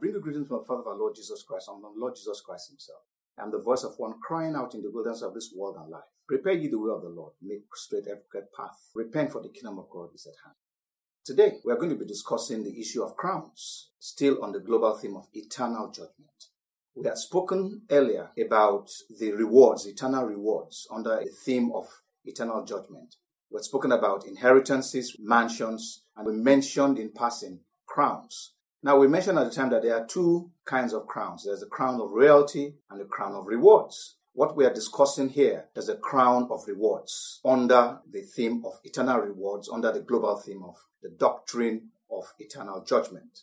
bring the greetings from the Father of our Lord Jesus Christ and the Lord Jesus Christ himself. I am the voice of one crying out in the wilderness of this world and life. Prepare ye the way of the Lord, make straight every path. Repent for the kingdom of God is at hand. Today, we are going to be discussing the issue of crowns, still on the global theme of eternal judgment. We had spoken earlier about the rewards, eternal rewards, under a theme of eternal judgment. We had spoken about inheritances, mansions, and we mentioned in passing crowns. Now, we mentioned at the time that there are two kinds of crowns there's the crown of royalty and the crown of rewards. What we are discussing here is the crown of rewards under the theme of eternal rewards, under the global theme of the doctrine of eternal judgment.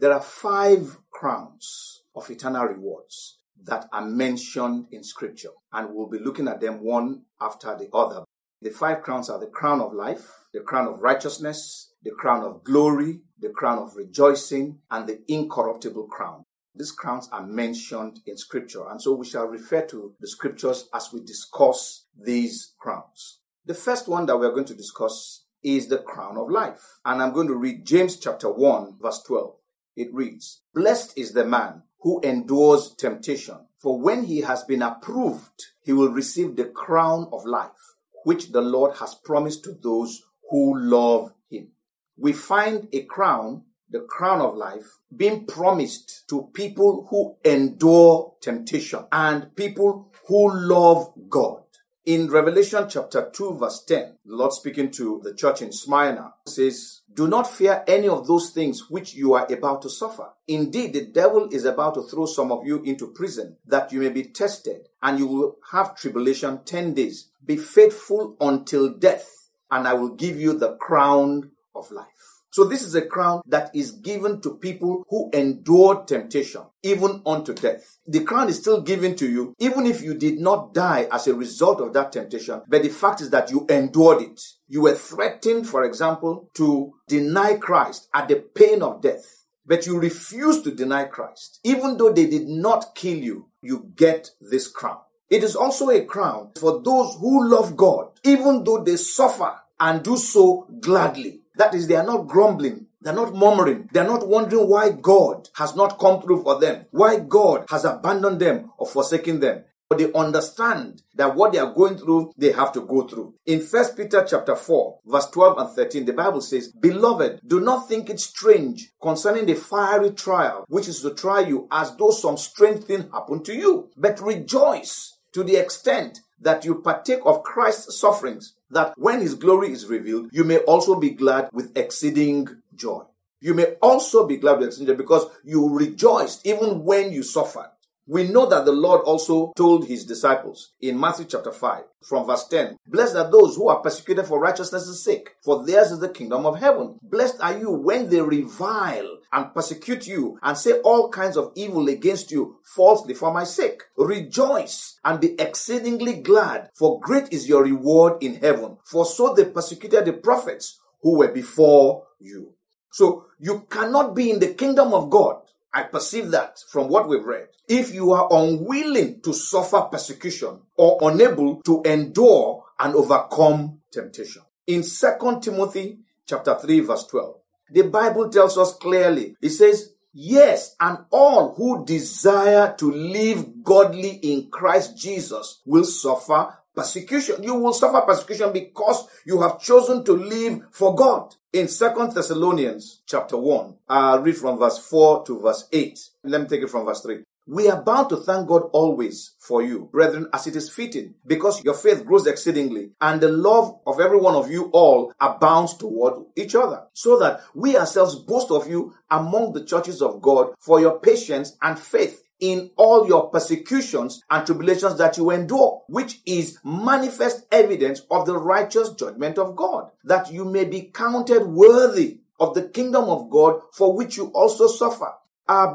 There are five crowns of eternal rewards that are mentioned in scripture, and we'll be looking at them one after the other. The five crowns are the crown of life, the crown of righteousness, the crown of glory, the crown of rejoicing, and the incorruptible crown. These crowns are mentioned in scripture, and so we shall refer to the scriptures as we discuss these crowns. The first one that we are going to discuss is the crown of life. And I'm going to read James chapter 1, verse 12. It reads, Blessed is the man who endures temptation, for when he has been approved, he will receive the crown of life, which the Lord has promised to those who love him. we find a crown, the crown of life, being promised to people who endure temptation and people who love God. In Revelation chapter 2 verse 10, the Lord speaking to the church in Smyrna says, Do not fear any of those things which you are about to suffer. Indeed, the devil is about to throw some of you into prison that you may be tested and you will have tribulation 10 days. Be faithful until death and I will give you the crown of life. So this is a crown that is given to people who endure temptation, even unto death. The crown is still given to you, even if you did not die as a result of that temptation. But the fact is that you endured it. You were threatened, for example, to deny Christ at the pain of death. But you refused to deny Christ. Even though they did not kill you, you get this crown. It is also a crown for those who love God, even though they suffer and do so gladly. That is, they are not grumbling. They're not murmuring. They're not wondering why God has not come through for them, why God has abandoned them or forsaken them. But they understand that what they are going through, they have to go through. In 1 Peter chapter 4, verse 12 and 13, the Bible says, Beloved, do not think it strange concerning the fiery trial, which is to try you as though some strange thing happened to you. But rejoice to the extent that you partake of Christ's sufferings, that when his glory is revealed, you may also be glad with exceeding joy. You may also be glad with exceeding joy because you rejoiced even when you suffered. We know that the Lord also told his disciples in Matthew chapter 5 from verse 10, Blessed are those who are persecuted for righteousness' sake, for theirs is the kingdom of heaven. Blessed are you when they revile and persecute you and say all kinds of evil against you falsely for my sake. Rejoice and be exceedingly glad, for great is your reward in heaven. For so they persecuted the prophets who were before you. So you cannot be in the kingdom of God I perceive that from what we've read. If you are unwilling to suffer persecution or unable to endure and overcome temptation. In 2 Timothy chapter 3 verse 12, the Bible tells us clearly, it says, Yes, and all who desire to live godly in Christ Jesus will suffer persecution. You will suffer persecution because you have chosen to live for God. In Second Thessalonians chapter 1, I'll read from verse 4 to verse 8. Let me take it from verse 3. We are bound to thank God always for you, brethren, as it is fitting, because your faith grows exceedingly, and the love of every one of you all abounds toward each other, so that we ourselves boast of you among the churches of God for your patience and faith in all your persecutions and tribulations that you endure, which is manifest evidence of the righteous judgment of God, that you may be counted worthy of the kingdom of God for which you also suffer.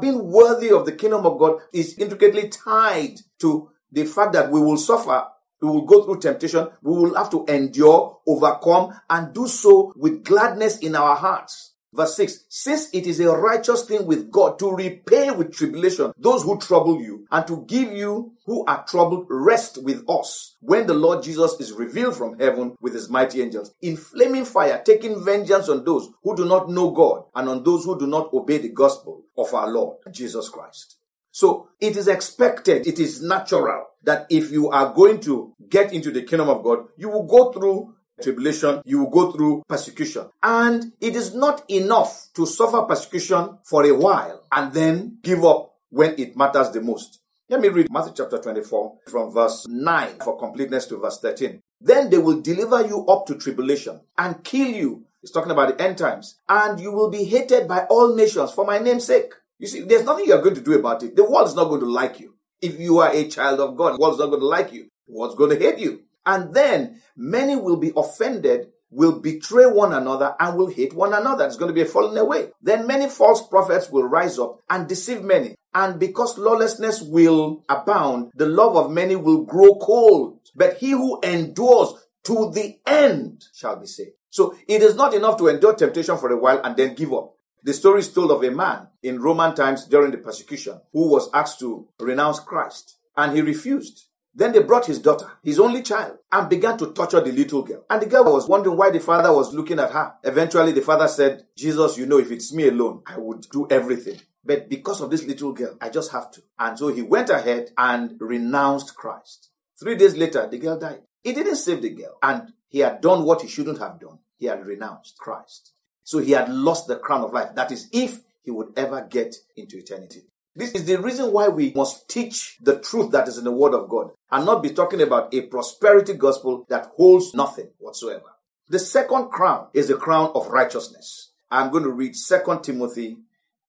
Being worthy of the kingdom of God is intricately tied to the fact that we will suffer we will go through temptation. We will have to endure, overcome, and do so with gladness in our hearts. Verse 6 Since it is a righteous thing with God to repay with tribulation those who trouble you, and to give you who are troubled rest with us when the Lord Jesus is revealed from heaven with his mighty angels in flaming fire, taking vengeance on those who do not know God and on those who do not obey the gospel of our Lord Jesus Christ. So it is expected, it is natural that if you are going to get into the kingdom of God, you will go through tribulation, you will go through persecution. And it is not enough to suffer persecution for a while and then give up when it matters the most. Let me read Matthew chapter 24 from verse 9 for completeness to verse 13. Then they will deliver you up to tribulation and kill you. It's talking about the end times. And you will be hated by all nations for my name's sake. You see, there's nothing you're going to do about it. The world is not going to like you. If you are a child of God, the world is not going to like you. The world's going to hate you. And then many will be offended, will betray one another, and will hate one another. It's going to be a falling away. Then many false prophets will rise up and deceive many. And because lawlessness will abound, the love of many will grow cold. But he who endures to the end shall be saved. So it is not enough to endure temptation for a while and then give up. The story is told of a man in Roman times during the persecution who was asked to renounce Christ and he refused. Then they brought his daughter, his only child, and began to torture the little girl. And the girl was wondering why the father was looking at her. Eventually, the father said, Jesus, you know, if it's me alone, I would do everything. But because of this little girl, I just have to. And so he went ahead and renounced Christ. Three days later, the girl died. He didn't save the girl. And he had done what he shouldn't have done. He had renounced Christ. So he had lost the crown of life. That is, if he would ever get into eternity. This is the reason why we must teach the truth that is in the Word of God and not be talking about a prosperity gospel that holds nothing whatsoever. The second crown is the crown of righteousness. I'm going to read 2 Timothy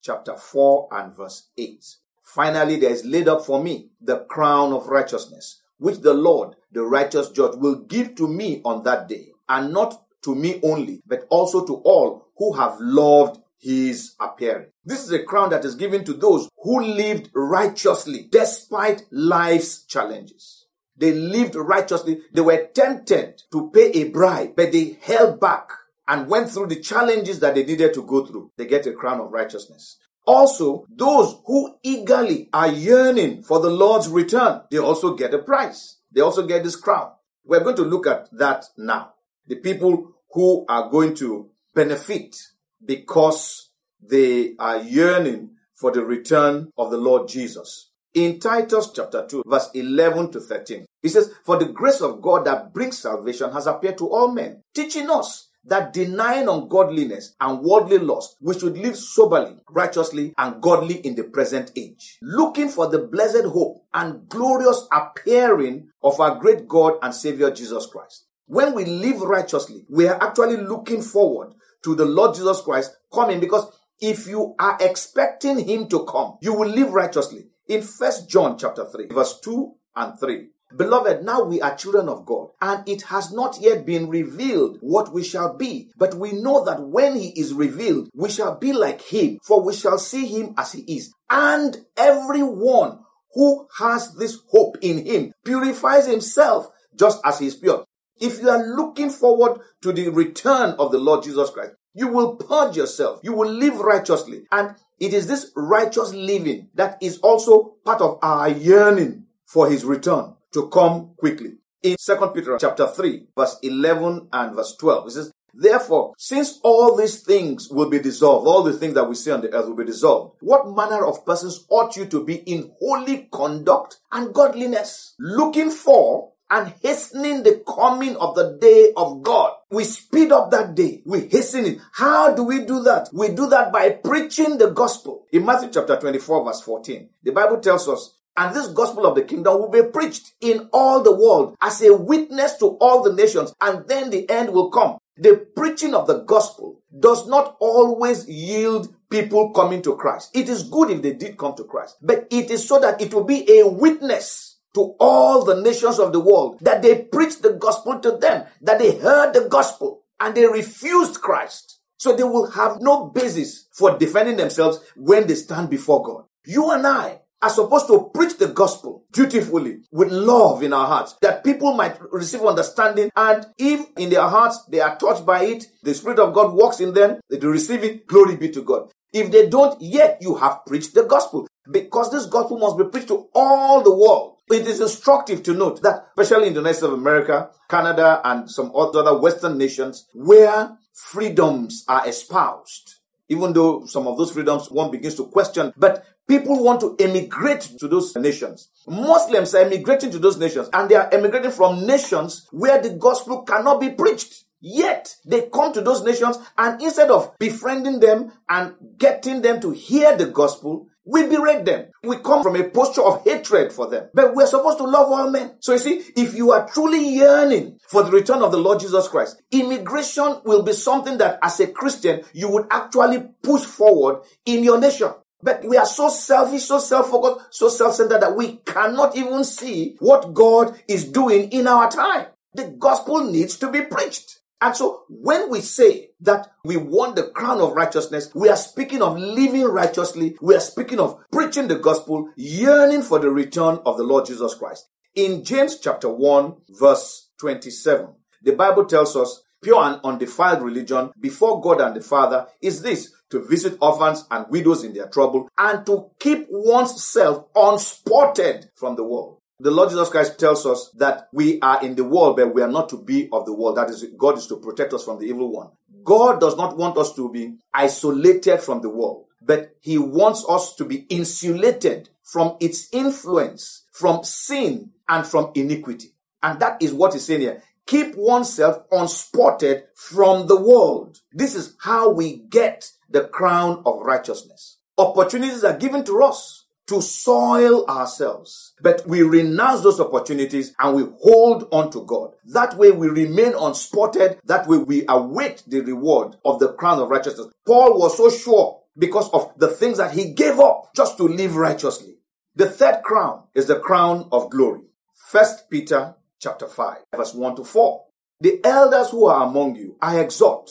chapter 4 and verse 8. Finally, there is laid up for me the crown of righteousness, which the Lord, the righteous judge, will give to me on that day, and not to me only, but also to all who have loved his appearing. This is a crown that is given to those who lived righteously despite life's challenges. They lived righteously. They were tempted to pay a bribe, but they held back and went through the challenges that they needed to go through. They get a crown of righteousness. Also, those who eagerly are yearning for the Lord's return, they also get a prize. They also get this crown. We're going to look at that now. The people who are going to benefit because they are yearning for the return of the Lord Jesus. In Titus chapter 2, verse 11 to 13, he says, For the grace of God that brings salvation has appeared to all men, teaching us that denying ungodliness and worldly lust, we should live soberly, righteously, and godly in the present age, looking for the blessed hope and glorious appearing of our great God and Savior Jesus Christ. When we live righteously, we are actually looking forward to the Lord Jesus Christ coming because if you are expecting him to come, you will live righteously. In First John chapter 3, verse 2 and 3. Beloved, now we are children of God, and it has not yet been revealed what we shall be. But we know that when he is revealed, we shall be like him, for we shall see him as he is. And everyone who has this hope in him purifies himself just as he is pure. If you are looking forward to the return of the Lord Jesus Christ, you will purge yourself. You will live righteously. And it is this righteous living that is also part of our yearning for his return to come quickly. In 2 Peter chapter 3, verse 11 and verse 12, it says, Therefore, since all these things will be dissolved, all the things that we see on the earth will be dissolved, what manner of persons ought you to be in holy conduct and godliness, looking for and hastening the coming of the day of God. We speed up that day. We hasten it. How do we do that? We do that by preaching the gospel. In Matthew chapter 24 verse 14, the Bible tells us, and this gospel of the kingdom will be preached in all the world as a witness to all the nations, and then the end will come. The preaching of the gospel does not always yield people coming to Christ. It is good if they did come to Christ, but it is so that it will be a witness to all the nations of the world, that they preached the gospel to them, that they heard the gospel and they refused Christ. So they will have no basis for defending themselves when they stand before God. You and I are supposed to preach the gospel dutifully with love in our hearts that people might receive understanding. And if in their hearts they are touched by it, the Spirit of God works in them, they do receive it, glory be to God. If they don't, yet you have preached the gospel because this gospel must be preached to all the world. It is instructive to note that, especially in the United States of America, Canada, and some other Western nations, where freedoms are espoused, even though some of those freedoms one begins to question, but people want to emigrate to those nations. Muslims are emigrating to those nations, and they are emigrating from nations where the gospel cannot be preached. Yet they come to those nations, and instead of befriending them and getting them to hear the gospel, we berate them. We come from a posture of hatred for them. But we're supposed to love all men. So you see, if you are truly yearning for the return of the Lord Jesus Christ, immigration will be something that as a Christian, you would actually push forward in your nation. But we are so selfish, so self-focused, so self-centered that we cannot even see what God is doing in our time. The gospel needs to be preached. And so when we say that we want the crown of righteousness, we are speaking of living righteously. We are speaking of preaching the gospel, yearning for the return of the Lord Jesus Christ. In James chapter 1 verse 27, the Bible tells us pure and undefiled religion before God and the Father is this to visit orphans and widows in their trouble and to keep one's self unspotted from the world. The Lord Jesus Christ tells us that we are in the world, but we are not to be of the world. That is, God is to protect us from the evil one. God does not want us to be isolated from the world, but He wants us to be insulated from its influence, from sin, and from iniquity. And that is what He's saying here. Keep oneself unspotted from the world. This is how we get the crown of righteousness. Opportunities are given to us to soil ourselves. But we renounce those opportunities and we hold on to God. That way we remain unspotted. That way we await the reward of the crown of righteousness. Paul was so sure because of the things that he gave up just to live righteously. The third crown is the crown of glory. First Peter chapter 5 verse 1 to 4. The elders who are among you, I exhort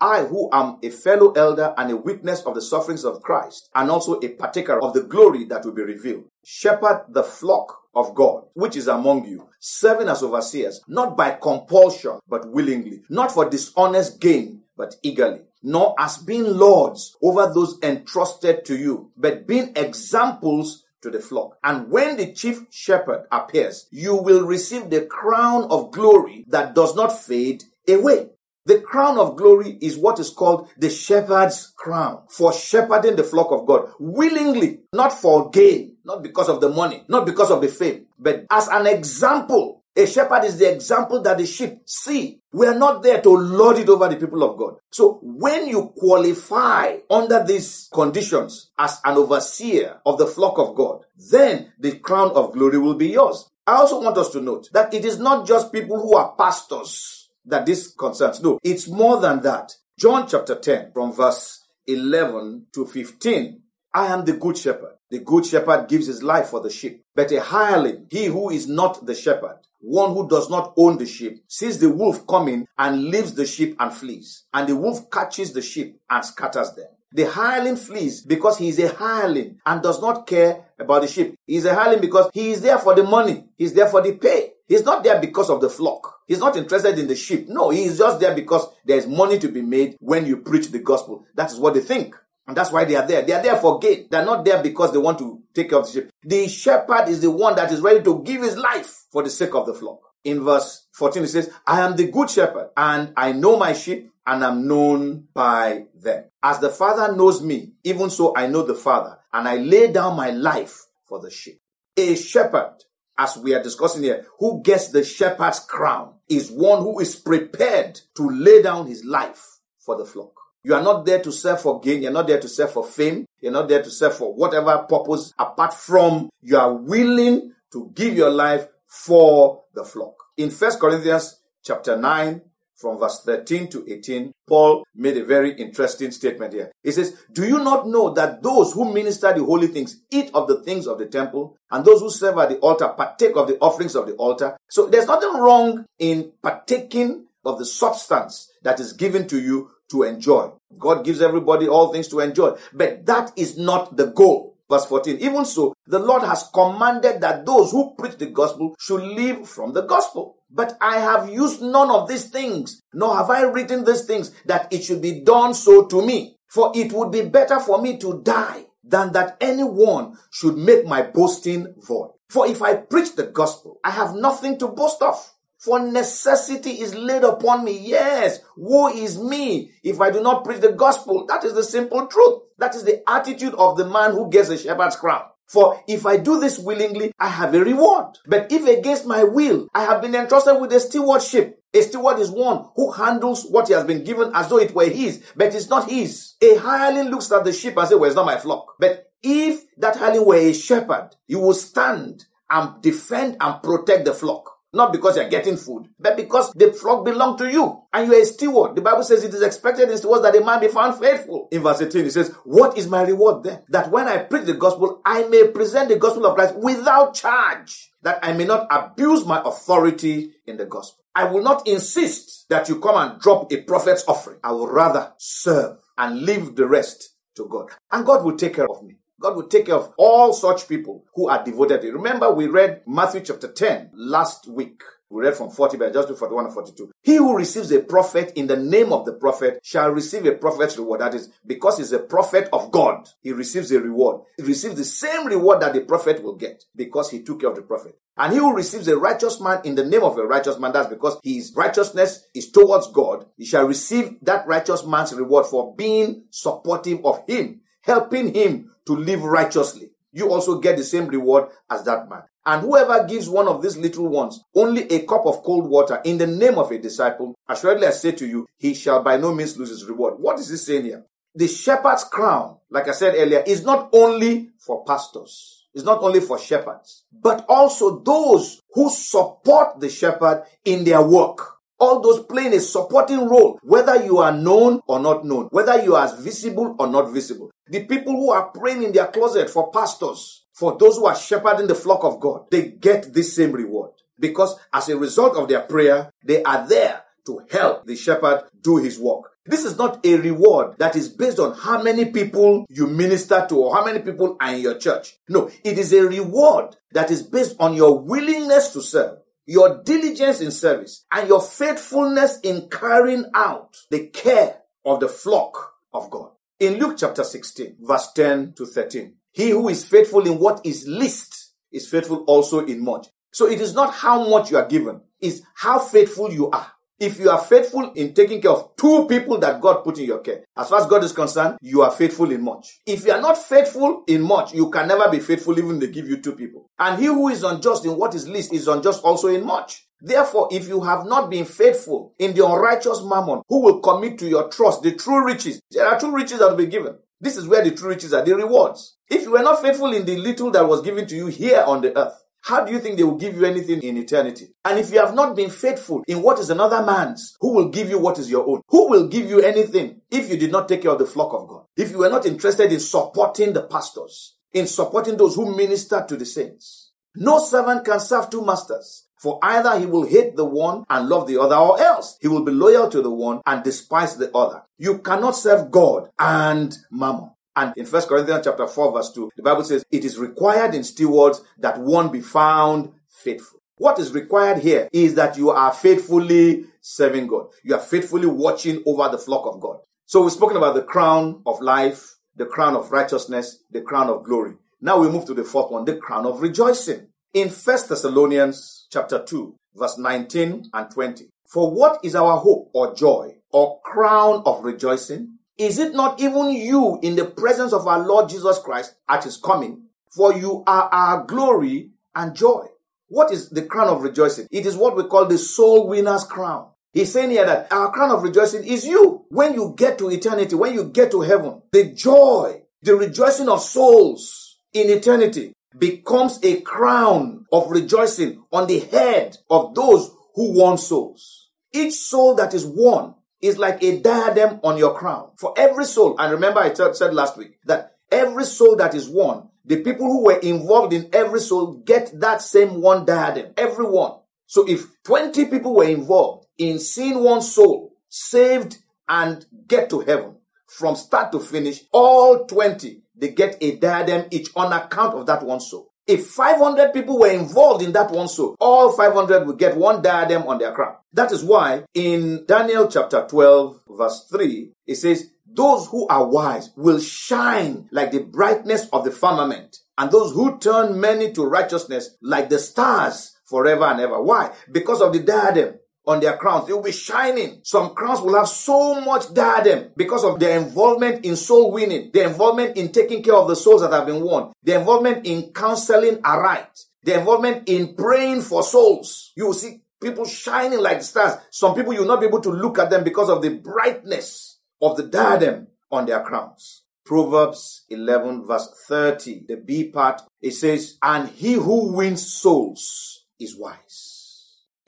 I, who am a fellow elder and a witness of the sufferings of Christ, and also a partaker of the glory that will be revealed, shepherd the flock of God, which is among you, serving as overseers, not by compulsion, but willingly, not for dishonest gain, but eagerly, nor as being lords over those entrusted to you, but being examples to the flock. And when the chief shepherd appears, you will receive the crown of glory that does not fade away. The crown of glory is what is called the shepherd's crown for shepherding the flock of God willingly, not for gain, not because of the money, not because of the fame, but as an example. A shepherd is the example that the sheep see. We are not there to lord it over the people of God. So when you qualify under these conditions as an overseer of the flock of God, then the crown of glory will be yours. I also want us to note that it is not just people who are pastors that this concerns. No, it's more than that. John chapter 10 from verse 11 to 15. I am the good shepherd. The good shepherd gives his life for the sheep. But a hireling, he who is not the shepherd, one who does not own the sheep, sees the wolf coming and leaves the sheep and flees. And the wolf catches the sheep and scatters them. The hireling flees because he is a hireling and does not care about the sheep. He is a hireling because he is there for the money. He's there for the pay. He's not there because of the flock. He's not interested in the sheep. No, he is just there because there's money to be made when you preach the gospel. That is what they think. And that's why they are there. They are there for gain. They're not there because they want to take care of the sheep. The shepherd is the one that is ready to give his life for the sake of the flock. In verse 14, it says, I am the good shepherd and I know my sheep and I am known by them. As the Father knows me, even so I know the Father and I lay down my life for the sheep. A shepherd as we are discussing here, who gets the shepherd's crown is one who is prepared to lay down his life for the flock. You are not there to serve for gain. You're not there to serve for fame. You're not there to serve for whatever purpose apart from you are willing to give your life for the flock. In First Corinthians chapter 9, from verse 13 to 18, Paul made a very interesting statement here. He says, Do you not know that those who minister the holy things eat of the things of the temple, and those who serve at the altar partake of the offerings of the altar? So there's nothing wrong in partaking of the substance that is given to you to enjoy. God gives everybody all things to enjoy, but that is not the goal. Verse 14. Even so, the Lord has commanded that those who preach the gospel should live from the gospel. But I have used none of these things, nor have I written these things that it should be done so to me. For it would be better for me to die than that anyone should make my boasting void. For if I preach the gospel, I have nothing to boast of. For necessity is laid upon me. Yes, woe is me if I do not preach the gospel. That is the simple truth. That is the attitude of the man who gets a shepherd's crown. For if I do this willingly, I have a reward. But if against my will, I have been entrusted with a stewardship. A steward is one who handles what he has been given as though it were his, but it's not his. A hireling looks at the sheep and says, well, it's not my flock. But if that hireling were a shepherd, you will stand and defend and protect the flock. Not because you're getting food, but because the flock belong to you and you're a steward. The Bible says it is expected in stewards that a man be found faithful. In verse 18, it says, What is my reward then? That when I preach the gospel, I may present the gospel of Christ without charge, that I may not abuse my authority in the gospel. I will not insist that you come and drop a prophet's offering. I will rather serve and leave the rest to God. And God will take care of me. God will take care of all such people who are devoted. Remember, we read Matthew chapter 10 last week. We read from 40, but just do 41 and 42. He who receives a prophet in the name of the prophet shall receive a prophet's reward. That is, because he's a prophet of God, he receives a reward. He receives the same reward that the prophet will get because he took care of the prophet. And he who receives a righteous man in the name of a righteous man, that's because his righteousness is towards God, he shall receive that righteous man's reward for being supportive of him, helping him to live righteously, you also get the same reward as that man. And whoever gives one of these little ones only a cup of cold water in the name of a disciple, assuredly I say to you, he shall by no means lose his reward. What is he saying here? The shepherd's crown, like I said earlier, is not only for pastors. It's not only for shepherds, but also those who support the shepherd in their work all those playing a supporting role, whether you are known or not known, whether you are visible or not visible. The people who are praying in their closet for pastors, for those who are shepherding the flock of God, they get this same reward. Because as a result of their prayer, they are there to help the shepherd do his work. This is not a reward that is based on how many people you minister to or how many people are in your church. No, it is a reward that is based on your willingness to serve your diligence in service, and your faithfulness in carrying out the care of the flock of God. In Luke chapter 16, verse 10 to 13, he who is faithful in what is least is faithful also in much. So it is not how much you are given, it's how faithful you are. If you are faithful in taking care of two people that God put in your care, as far as God is concerned, you are faithful in much. If you are not faithful in much, you can never be faithful even they give you two people. And he who is unjust in what is least is unjust also in much. Therefore, if you have not been faithful in the unrighteous mammon, who will commit to your trust the true riches? There are true riches that will be given. This is where the true riches are, the rewards. If you were not faithful in the little that was given to you here on the earth, how do you think they will give you anything in eternity? And if you have not been faithful in what is another man's, who will give you what is your own? Who will give you anything if you did not take care of the flock of God? If you were not interested in supporting the pastors, in supporting those who minister to the saints? No servant can serve two masters. For either he will hate the one and love the other, or else he will be loyal to the one and despise the other. You cannot serve God and mammon. And in 1 Corinthians chapter 4 verse 2, the Bible says, it is required in stewards that one be found faithful. What is required here is that you are faithfully serving God. You are faithfully watching over the flock of God. So we've spoken about the crown of life, the crown of righteousness, the crown of glory. Now we move to the fourth one, the crown of rejoicing. In 1 Thessalonians chapter 2, verse 19 and 20. For what is our hope or joy or crown of rejoicing? Is it not even you in the presence of our Lord Jesus Christ at his coming? For you are our glory and joy. What is the crown of rejoicing? It is what we call the soul winner's crown. He's saying here that our crown of rejoicing is you. When you get to eternity, when you get to heaven, the joy, the rejoicing of souls in eternity becomes a crown of rejoicing on the head of those who won souls. Each soul that is won is like a diadem on your crown. For every soul, and remember I said last week that every soul that is won, the people who were involved in every soul get that same one diadem. Everyone. So if 20 people were involved in seeing one soul saved and get to heaven from start to finish, all 20 they get a diadem each on account of that one soul. If 500 people were involved in that one soul, all 500 would get one diadem on their crown. That is why in Daniel chapter 12 verse 3, it says, those who are wise will shine like the brightness of the firmament, and those who turn many to righteousness like the stars forever and ever. Why? Because of the diadem on their crowns. They will be shining. Some crowns will have so much diadem because of their involvement in soul winning, their involvement in taking care of the souls that have been won, their involvement in counseling aright, their involvement in praying for souls. You will see people shining like stars. Some people you will not be able to look at them because of the brightness of the diadem on their crowns. Proverbs 11 verse 30, the B part, it says, and he who wins souls is wise.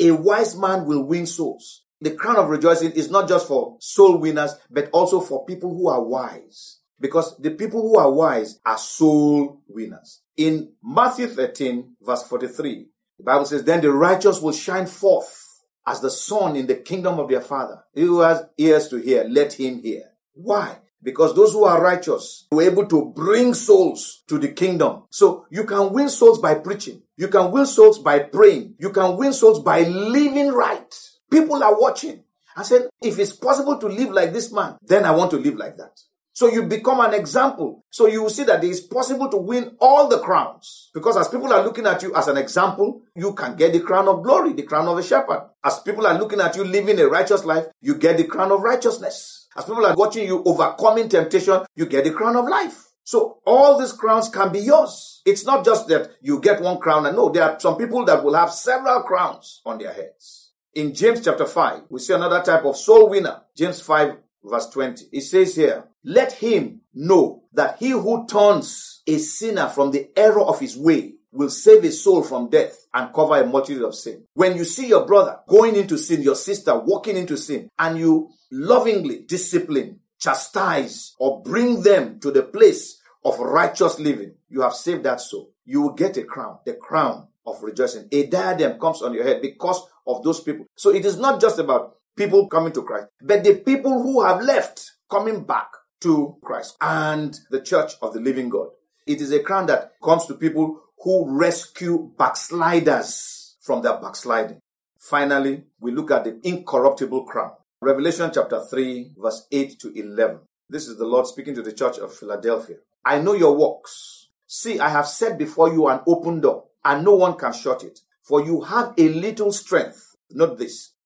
A wise man will win souls. The crown of rejoicing is not just for soul winners, but also for people who are wise. Because the people who are wise are soul winners. In Matthew 13 verse 43, the Bible says, then the righteous will shine forth as the sun in the kingdom of their father. He who has ears to hear, let him hear. Why? Because those who are righteous were able to bring souls to the kingdom. So you can win souls by preaching. You can win souls by praying. You can win souls by living right. People are watching. I said, if it's possible to live like this man, then I want to live like that. So you become an example. So you will see that it is possible to win all the crowns. Because as people are looking at you as an example, you can get the crown of glory, the crown of a shepherd. As people are looking at you living a righteous life, you get the crown of righteousness. As people are watching you overcoming temptation, you get the crown of life. So all these crowns can be yours. It's not just that you get one crown and no, there are some people that will have several crowns on their heads. In James chapter 5, we see another type of soul winner. James 5 verse 20. It says here, let him know that he who turns a sinner from the error of his way will save a soul from death and cover a multitude of sin. When you see your brother going into sin, your sister walking into sin, and you lovingly discipline, chastise, or bring them to the place of righteous living, you have saved that soul. You will get a crown, the crown of rejoicing. A diadem comes on your head because of those people. So it is not just about people coming to Christ, but the people who have left coming back to Christ and the church of the living God. It is a crown that comes to people who rescue backsliders from their backsliding. Finally, we look at the incorruptible crown. Revelation chapter 3, verse 8 to 11. This is the Lord speaking to the church of Philadelphia. I know your works. See, I have set before you an open door, and no one can shut it. For you have a little strength. Note this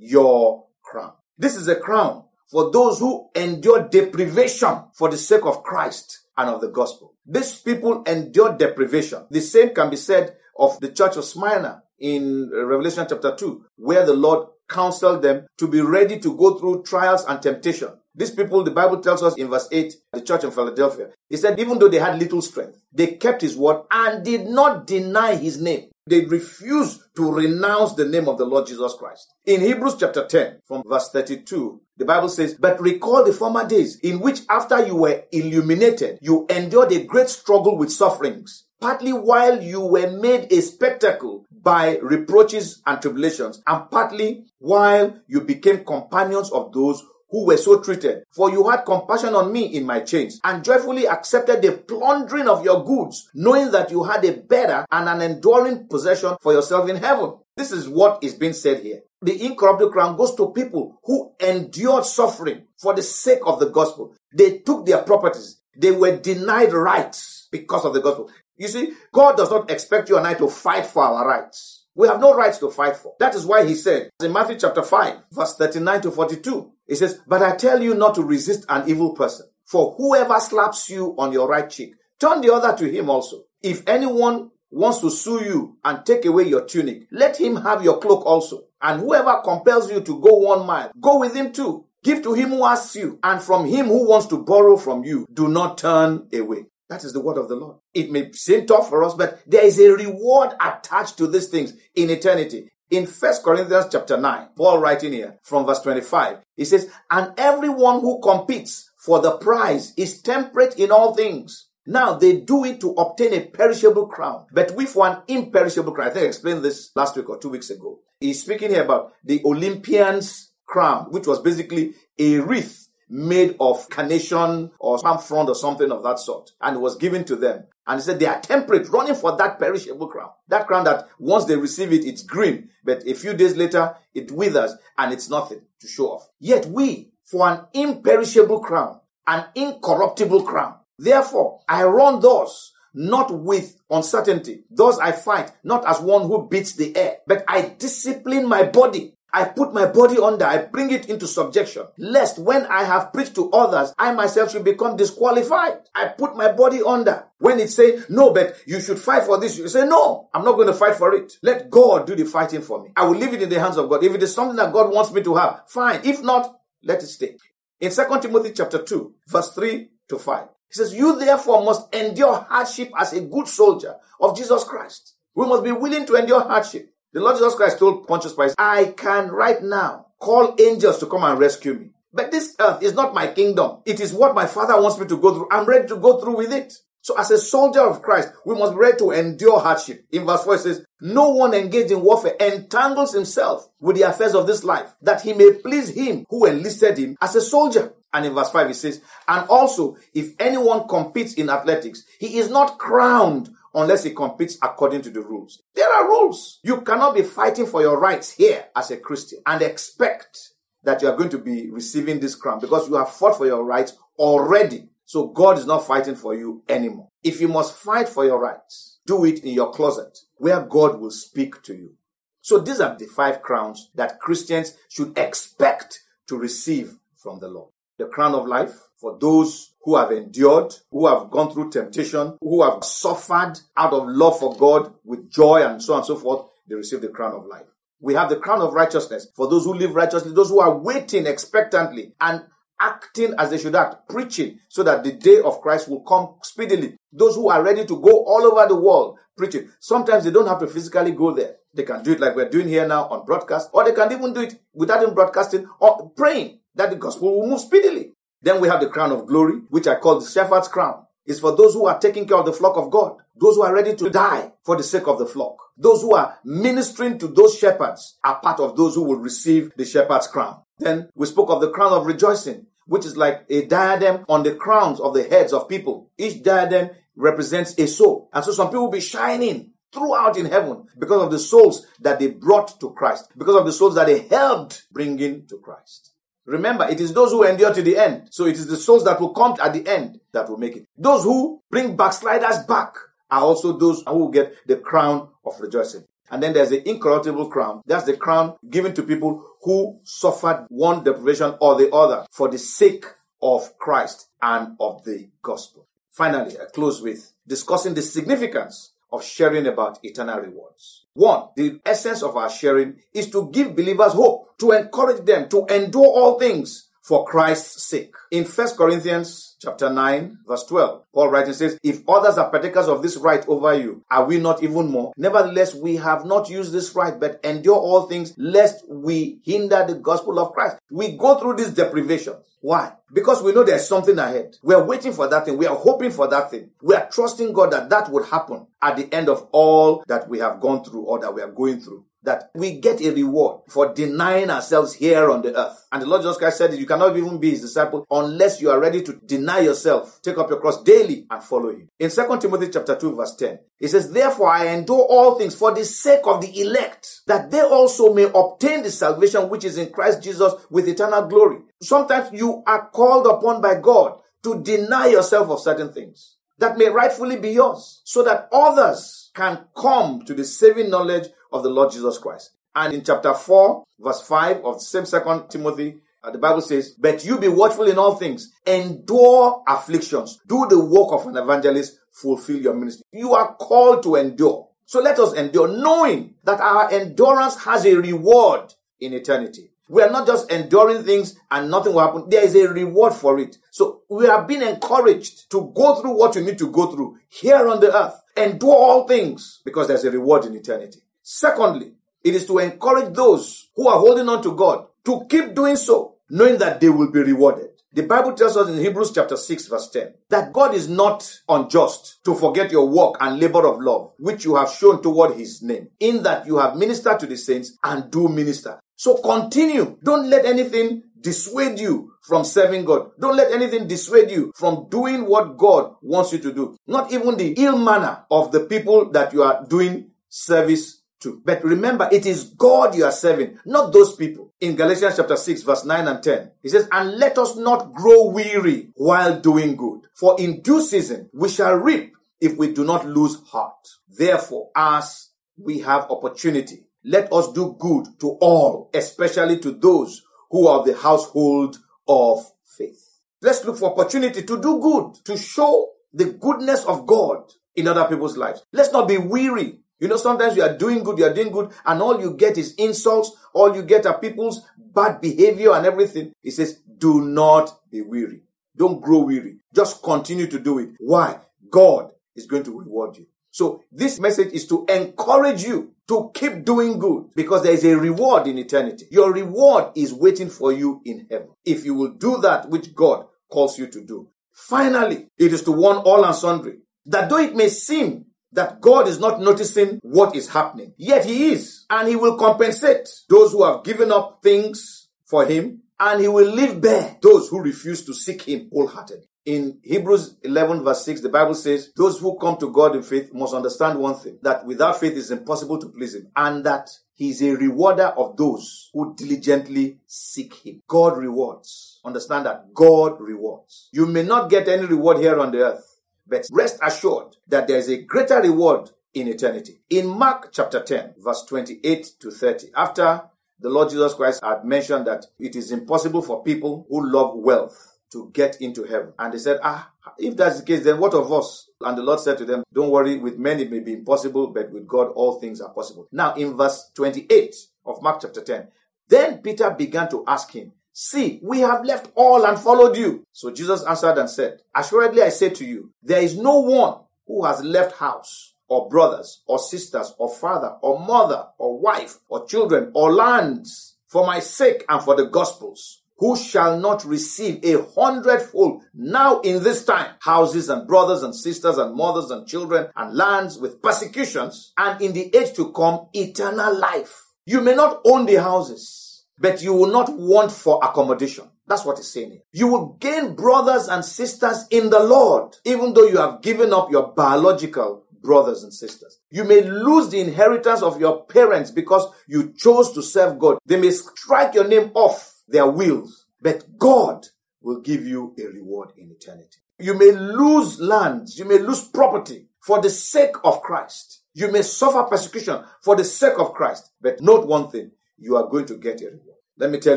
your crown. This is a crown for those who endure deprivation for the sake of Christ and of the gospel. These people endure deprivation. The same can be said of the church of Smyrna in Revelation chapter 2, where the Lord counseled them to be ready to go through trials and temptation. These people, the Bible tells us in verse 8, the church in Philadelphia, he said, even though they had little strength, they kept his word and did not deny his name. They refuse to renounce the name of the Lord Jesus Christ. In Hebrews chapter 10, from verse 32, the Bible says, But recall the former days in which after you were illuminated, you endured a great struggle with sufferings, partly while you were made a spectacle by reproaches and tribulations, and partly while you became companions of those who were so treated. For you had compassion on me in my chains, and joyfully accepted the plundering of your goods, knowing that you had a better and an enduring possession for yourself in heaven. This is what is being said here. The incorruptible crown goes to people who endured suffering for the sake of the gospel. They took their properties. They were denied rights because of the gospel. You see, God does not expect you and I to fight for our rights. We have no rights to fight for. That is why he said in Matthew chapter 5, verse 39 to 42, he says, But I tell you not to resist an evil person. For whoever slaps you on your right cheek, turn the other to him also. If anyone wants to sue you and take away your tunic, let him have your cloak also. And whoever compels you to go one mile, go with him too. Give to him who asks you, and from him who wants to borrow from you, do not turn away. That is the word of the Lord. It may seem tough for us, but there is a reward attached to these things in eternity. In 1 Corinthians chapter 9, Paul writing here from verse 25, he says, And everyone who competes for the prize is temperate in all things. Now they do it to obtain a perishable crown, but we for an imperishable crown. I think I explained this last week or two weeks ago. He's speaking here about the Olympians crown, which was basically a wreath made of carnation or palm frond or something of that sort. And it was given to them. And he said they are temperate, running for that perishable crown. That crown that once they receive it, it's green, but a few days later, it withers and it's nothing to show off. Yet we, for an imperishable crown, an incorruptible crown. Therefore, I run thus, not with uncertainty. Thus I fight, not as one who beats the air, but I discipline my body I put my body under, I bring it into subjection, lest when I have preached to others, I myself should become disqualified. I put my body under. When it say, no, but you should fight for this, you say, no, I'm not going to fight for it. Let God do the fighting for me. I will leave it in the hands of God. If it is something that God wants me to have, fine. If not, let it stay. In 2 Timothy chapter 2, verse 3 to 5, he says, you therefore must endure hardship as a good soldier of Jesus Christ. We must be willing to endure hardship. The Lord Jesus Christ told Pontius Pilate, I can right now call angels to come and rescue me. But this earth is not my kingdom. It is what my father wants me to go through. I'm ready to go through with it. So as a soldier of Christ, we must be ready to endure hardship. In verse 4 it says, no one engaged in warfare entangles himself with the affairs of this life, that he may please him who enlisted him as a soldier. And in verse 5 it says, and also, if anyone competes in athletics, he is not crowned unless he competes according to the rules. There are rules. You cannot be fighting for your rights here as a Christian and expect that you are going to be receiving this crown because you have fought for your rights already. So God is not fighting for you anymore. If you must fight for your rights, do it in your closet where God will speak to you. So these are the five crowns that Christians should expect to receive from the Lord. The crown of life for those who have endured, who have gone through temptation, who have suffered out of love for God with joy and so on and so forth, they receive the crown of life. We have the crown of righteousness for those who live righteously, those who are waiting expectantly and acting as they should act, preaching so that the day of Christ will come speedily. Those who are ready to go all over the world preaching. Sometimes they don't have to physically go there. They can do it like we're doing here now on broadcast, or they can even do it without even broadcasting or praying that the gospel will move speedily. Then we have the crown of glory, which I call the shepherd's crown. It's for those who are taking care of the flock of God, those who are ready to die for the sake of the flock, those who are ministering to those shepherds are part of those who will receive the shepherd's crown. Then we spoke of the crown of rejoicing, which is like a diadem on the crowns of the heads of people. Each diadem represents a soul. And so some people will be shining throughout in heaven because of the souls that they brought to Christ, because of the souls that they helped bring in to Christ. Remember, it is those who endure to the end. So it is the souls that will come at the end that will make it. Those who bring backsliders back are also those who will get the crown of rejoicing. And then there's the incorruptible crown. That's the crown given to people who suffered one deprivation or the other for the sake of Christ and of the gospel. Finally, I close with discussing the significance of sharing about eternal rewards. One, the essence of our sharing is to give believers hope, to encourage them to endure all things for Christ's sake. In 1 Corinthians chapter 9, verse 12, Paul writing says, If others are partakers of this right over you, are we not even more? Nevertheless, we have not used this right, but endure all things, lest we hinder the gospel of Christ. We go through these deprivations. Why? Because we know there's something ahead. We are waiting for that thing. We are hoping for that thing. We are trusting God that that would happen at the end of all that we have gone through or that we are going through that we get a reward for denying ourselves here on the earth. And the Lord Jesus Christ said you cannot even be his disciple unless you are ready to deny yourself, take up your cross daily and follow him. In 2 Timothy chapter 2 verse 10, he says, Therefore I endure all things for the sake of the elect, that they also may obtain the salvation which is in Christ Jesus with eternal glory. Sometimes you are called upon by God to deny yourself of certain things that may rightfully be yours so that others can come to the saving knowledge of the Lord Jesus Christ. And in chapter 4, verse 5 of the same second Timothy, uh, the Bible says, But you be watchful in all things, endure afflictions, do the work of an evangelist, fulfill your ministry. You are called to endure. So let us endure, knowing that our endurance has a reward in eternity. We are not just enduring things and nothing will happen. There is a reward for it. So we are being encouraged to go through what you need to go through here on the earth. Endure all things because there's a reward in eternity. Secondly, it is to encourage those who are holding on to God to keep doing so, knowing that they will be rewarded. The Bible tells us in Hebrews chapter 6 verse 10 that God is not unjust to forget your work and labor of love, which you have shown toward his name, in that you have ministered to the saints and do minister. So continue. Don't let anything dissuade you from serving God. Don't let anything dissuade you from doing what God wants you to do. Not even the ill manner of the people that you are doing service to. But remember, it is God you are serving, not those people. In Galatians chapter 6, verse 9 and 10, he says, And let us not grow weary while doing good, for in due season we shall reap if we do not lose heart. Therefore, as we have opportunity, let us do good to all, especially to those who are the household of faith. Let's look for opportunity to do good, to show the goodness of God in other people's lives. Let's not be weary you know, sometimes you are doing good, you are doing good, and all you get is insults, all you get are people's bad behavior and everything. He says, do not be weary. Don't grow weary. Just continue to do it. Why? God is going to reward you. So this message is to encourage you to keep doing good because there is a reward in eternity. Your reward is waiting for you in heaven. If you will do that which God calls you to do. Finally, it is to warn all and sundry that though it may seem that God is not noticing what is happening. Yet He is. And He will compensate those who have given up things for Him. And He will leave bare those who refuse to seek Him wholeheartedly. In Hebrews 11 verse 6, the Bible says, those who come to God in faith must understand one thing, that without faith it's impossible to please Him. And that He is a rewarder of those who diligently seek Him. God rewards. Understand that God rewards. You may not get any reward here on the earth. But rest assured that there is a greater reward in eternity. In Mark chapter 10, verse 28 to 30, after the Lord Jesus Christ had mentioned that it is impossible for people who love wealth to get into heaven. And they said, ah, if that's the case, then what of us? And the Lord said to them, don't worry, with men it may be impossible, but with God all things are possible. Now in verse 28 of Mark chapter 10, then Peter began to ask him, See, we have left all and followed you. So Jesus answered and said, Assuredly I say to you, there is no one who has left house or brothers or sisters or father or mother or wife or children or lands for my sake and for the gospel's who shall not receive a hundredfold now in this time houses and brothers and sisters and mothers and children and lands with persecutions and in the age to come eternal life. You may not own the houses but you will not want for accommodation. That's what he's saying here. You will gain brothers and sisters in the Lord, even though you have given up your biological brothers and sisters. You may lose the inheritance of your parents because you chose to serve God. They may strike your name off their wills, but God will give you a reward in eternity. You may lose lands, you may lose property for the sake of Christ. You may suffer persecution for the sake of Christ. But note one thing, you are going to get a reward. Let me tell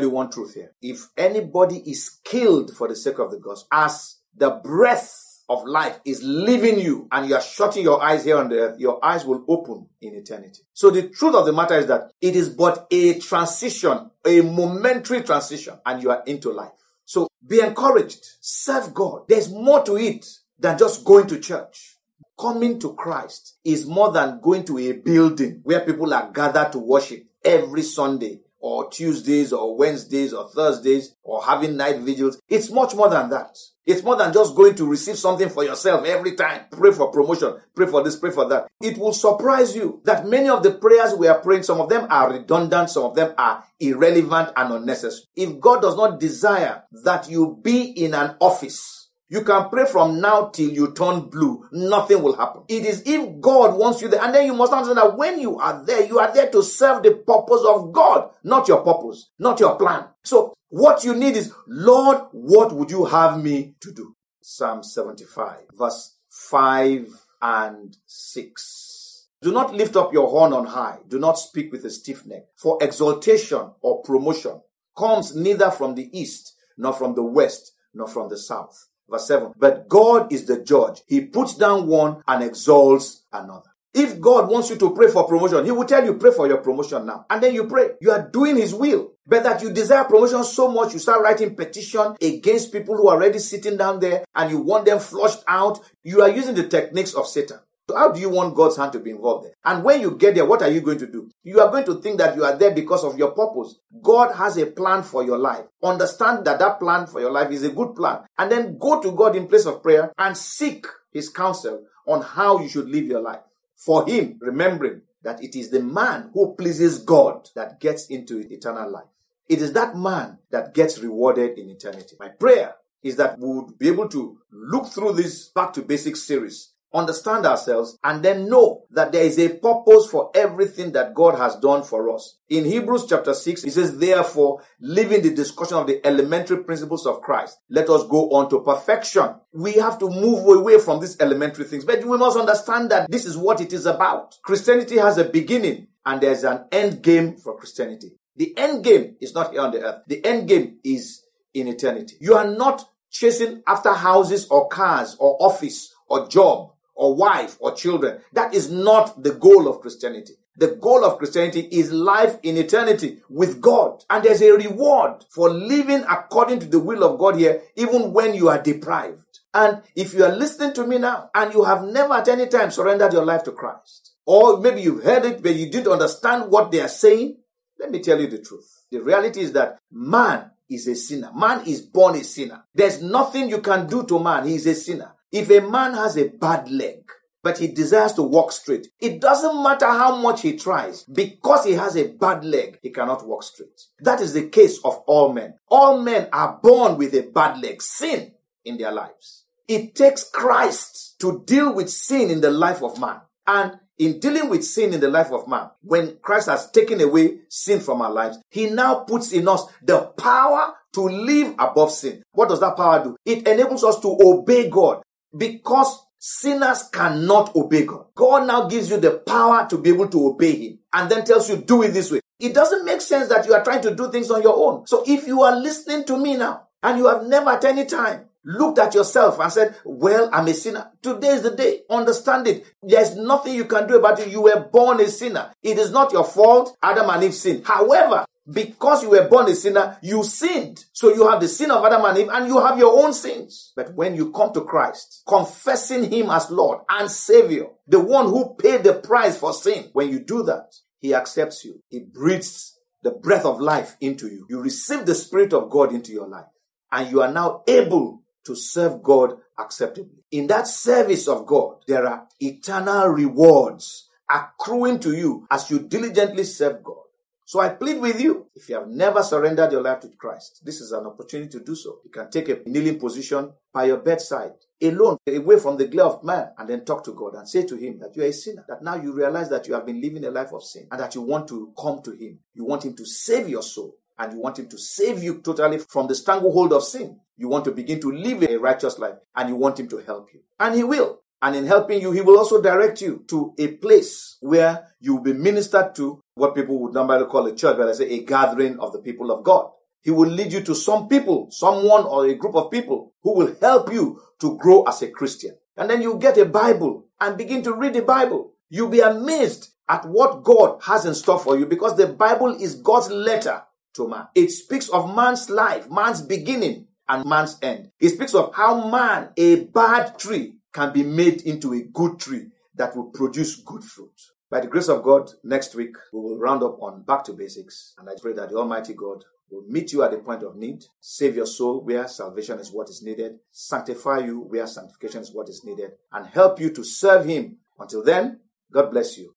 you one truth here. If anybody is killed for the sake of the gospel, as the breath of life is leaving you and you are shutting your eyes here on the earth, your eyes will open in eternity. So the truth of the matter is that it is but a transition, a momentary transition, and you are into life. So be encouraged. Serve God. There's more to it than just going to church. Coming to Christ is more than going to a building where people are gathered to worship every Sunday or Tuesdays or Wednesdays or Thursdays or having night vigils. It's much more than that. It's more than just going to receive something for yourself every time. Pray for promotion. Pray for this, pray for that. It will surprise you that many of the prayers we are praying, some of them are redundant, some of them are irrelevant and unnecessary. If God does not desire that you be in an office, you can pray from now till you turn blue. Nothing will happen. It is if God wants you there. And then you must understand that when you are there, you are there to serve the purpose of God, not your purpose, not your plan. So what you need is, Lord, what would you have me to do? Psalm 75, verse 5 and 6. Do not lift up your horn on high. Do not speak with a stiff neck. For exaltation or promotion comes neither from the east, nor from the west, nor from the south. Verse 7. But God is the judge. He puts down one and exalts another. If God wants you to pray for promotion, He will tell you, pray for your promotion now. And then you pray. You are doing His will. But that you desire promotion so much, you start writing petition against people who are already sitting down there and you want them flushed out. You are using the techniques of Satan. So how do you want God's hand to be involved there? And when you get there, what are you going to do? You are going to think that you are there because of your purpose. God has a plan for your life. Understand that that plan for your life is a good plan. And then go to God in place of prayer and seek his counsel on how you should live your life. For him, remembering that it is the man who pleases God that gets into eternal life. It is that man that gets rewarded in eternity. My prayer is that we would be able to look through this back to basics series understand ourselves, and then know that there is a purpose for everything that God has done for us. In Hebrews chapter 6, it says, Therefore, leaving the discussion of the elementary principles of Christ, let us go on to perfection. We have to move away from these elementary things, but we must understand that this is what it is about. Christianity has a beginning and there's an end game for Christianity. The end game is not here on the earth. The end game is in eternity. You are not chasing after houses or cars or office or job or wife or children. That is not the goal of Christianity. The goal of Christianity is life in eternity with God. And there's a reward for living according to the will of God here, even when you are deprived. And if you are listening to me now and you have never at any time surrendered your life to Christ, or maybe you've heard it, but you didn't understand what they are saying, let me tell you the truth. The reality is that man is a sinner. Man is born a sinner. There's nothing you can do to man. He is a sinner. If a man has a bad leg, but he desires to walk straight, it doesn't matter how much he tries, because he has a bad leg, he cannot walk straight. That is the case of all men. All men are born with a bad leg, sin in their lives. It takes Christ to deal with sin in the life of man. And in dealing with sin in the life of man, when Christ has taken away sin from our lives, he now puts in us the power to live above sin. What does that power do? It enables us to obey God because sinners cannot obey God. God now gives you the power to be able to obey Him and then tells you, do it this way. It doesn't make sense that you are trying to do things on your own. So if you are listening to me now and you have never at any time looked at yourself and said, well, I'm a sinner. Today is the day. Understand it. There's nothing you can do about it. You were born a sinner. It is not your fault. Adam and Eve sinned. However, because you were born a sinner, you sinned. So you have the sin of Adam and Eve and you have your own sins. But when you come to Christ, confessing Him as Lord and Savior, the one who paid the price for sin, when you do that, He accepts you. He breathes the breath of life into you. You receive the Spirit of God into your life and you are now able to serve God acceptably. In that service of God, there are eternal rewards accruing to you as you diligently serve God. So I plead with you, if you have never surrendered your life to Christ, this is an opportunity to do so. You can take a kneeling position by your bedside, alone, away from the glare of man, and then talk to God and say to Him that you are a sinner, that now you realize that you have been living a life of sin and that you want to come to Him. You want Him to save your soul and you want Him to save you totally from the stranglehold of sin. You want to begin to live a righteous life and you want Him to help you. And He will. And in helping you, He will also direct you to a place where you will be ministered to what people would normally call a church, but I say a gathering of the people of God. He will lead you to some people, someone or a group of people who will help you to grow as a Christian. And then you get a Bible and begin to read the Bible. You'll be amazed at what God has in store for you because the Bible is God's letter to man. It speaks of man's life, man's beginning and man's end. It speaks of how man, a bad tree, can be made into a good tree that will produce good fruit. By the grace of God, next week we will round up on back to basics. And I pray that the Almighty God will meet you at the point of need, save your soul where salvation is what is needed, sanctify you where sanctification is what is needed, and help you to serve Him. Until then, God bless you.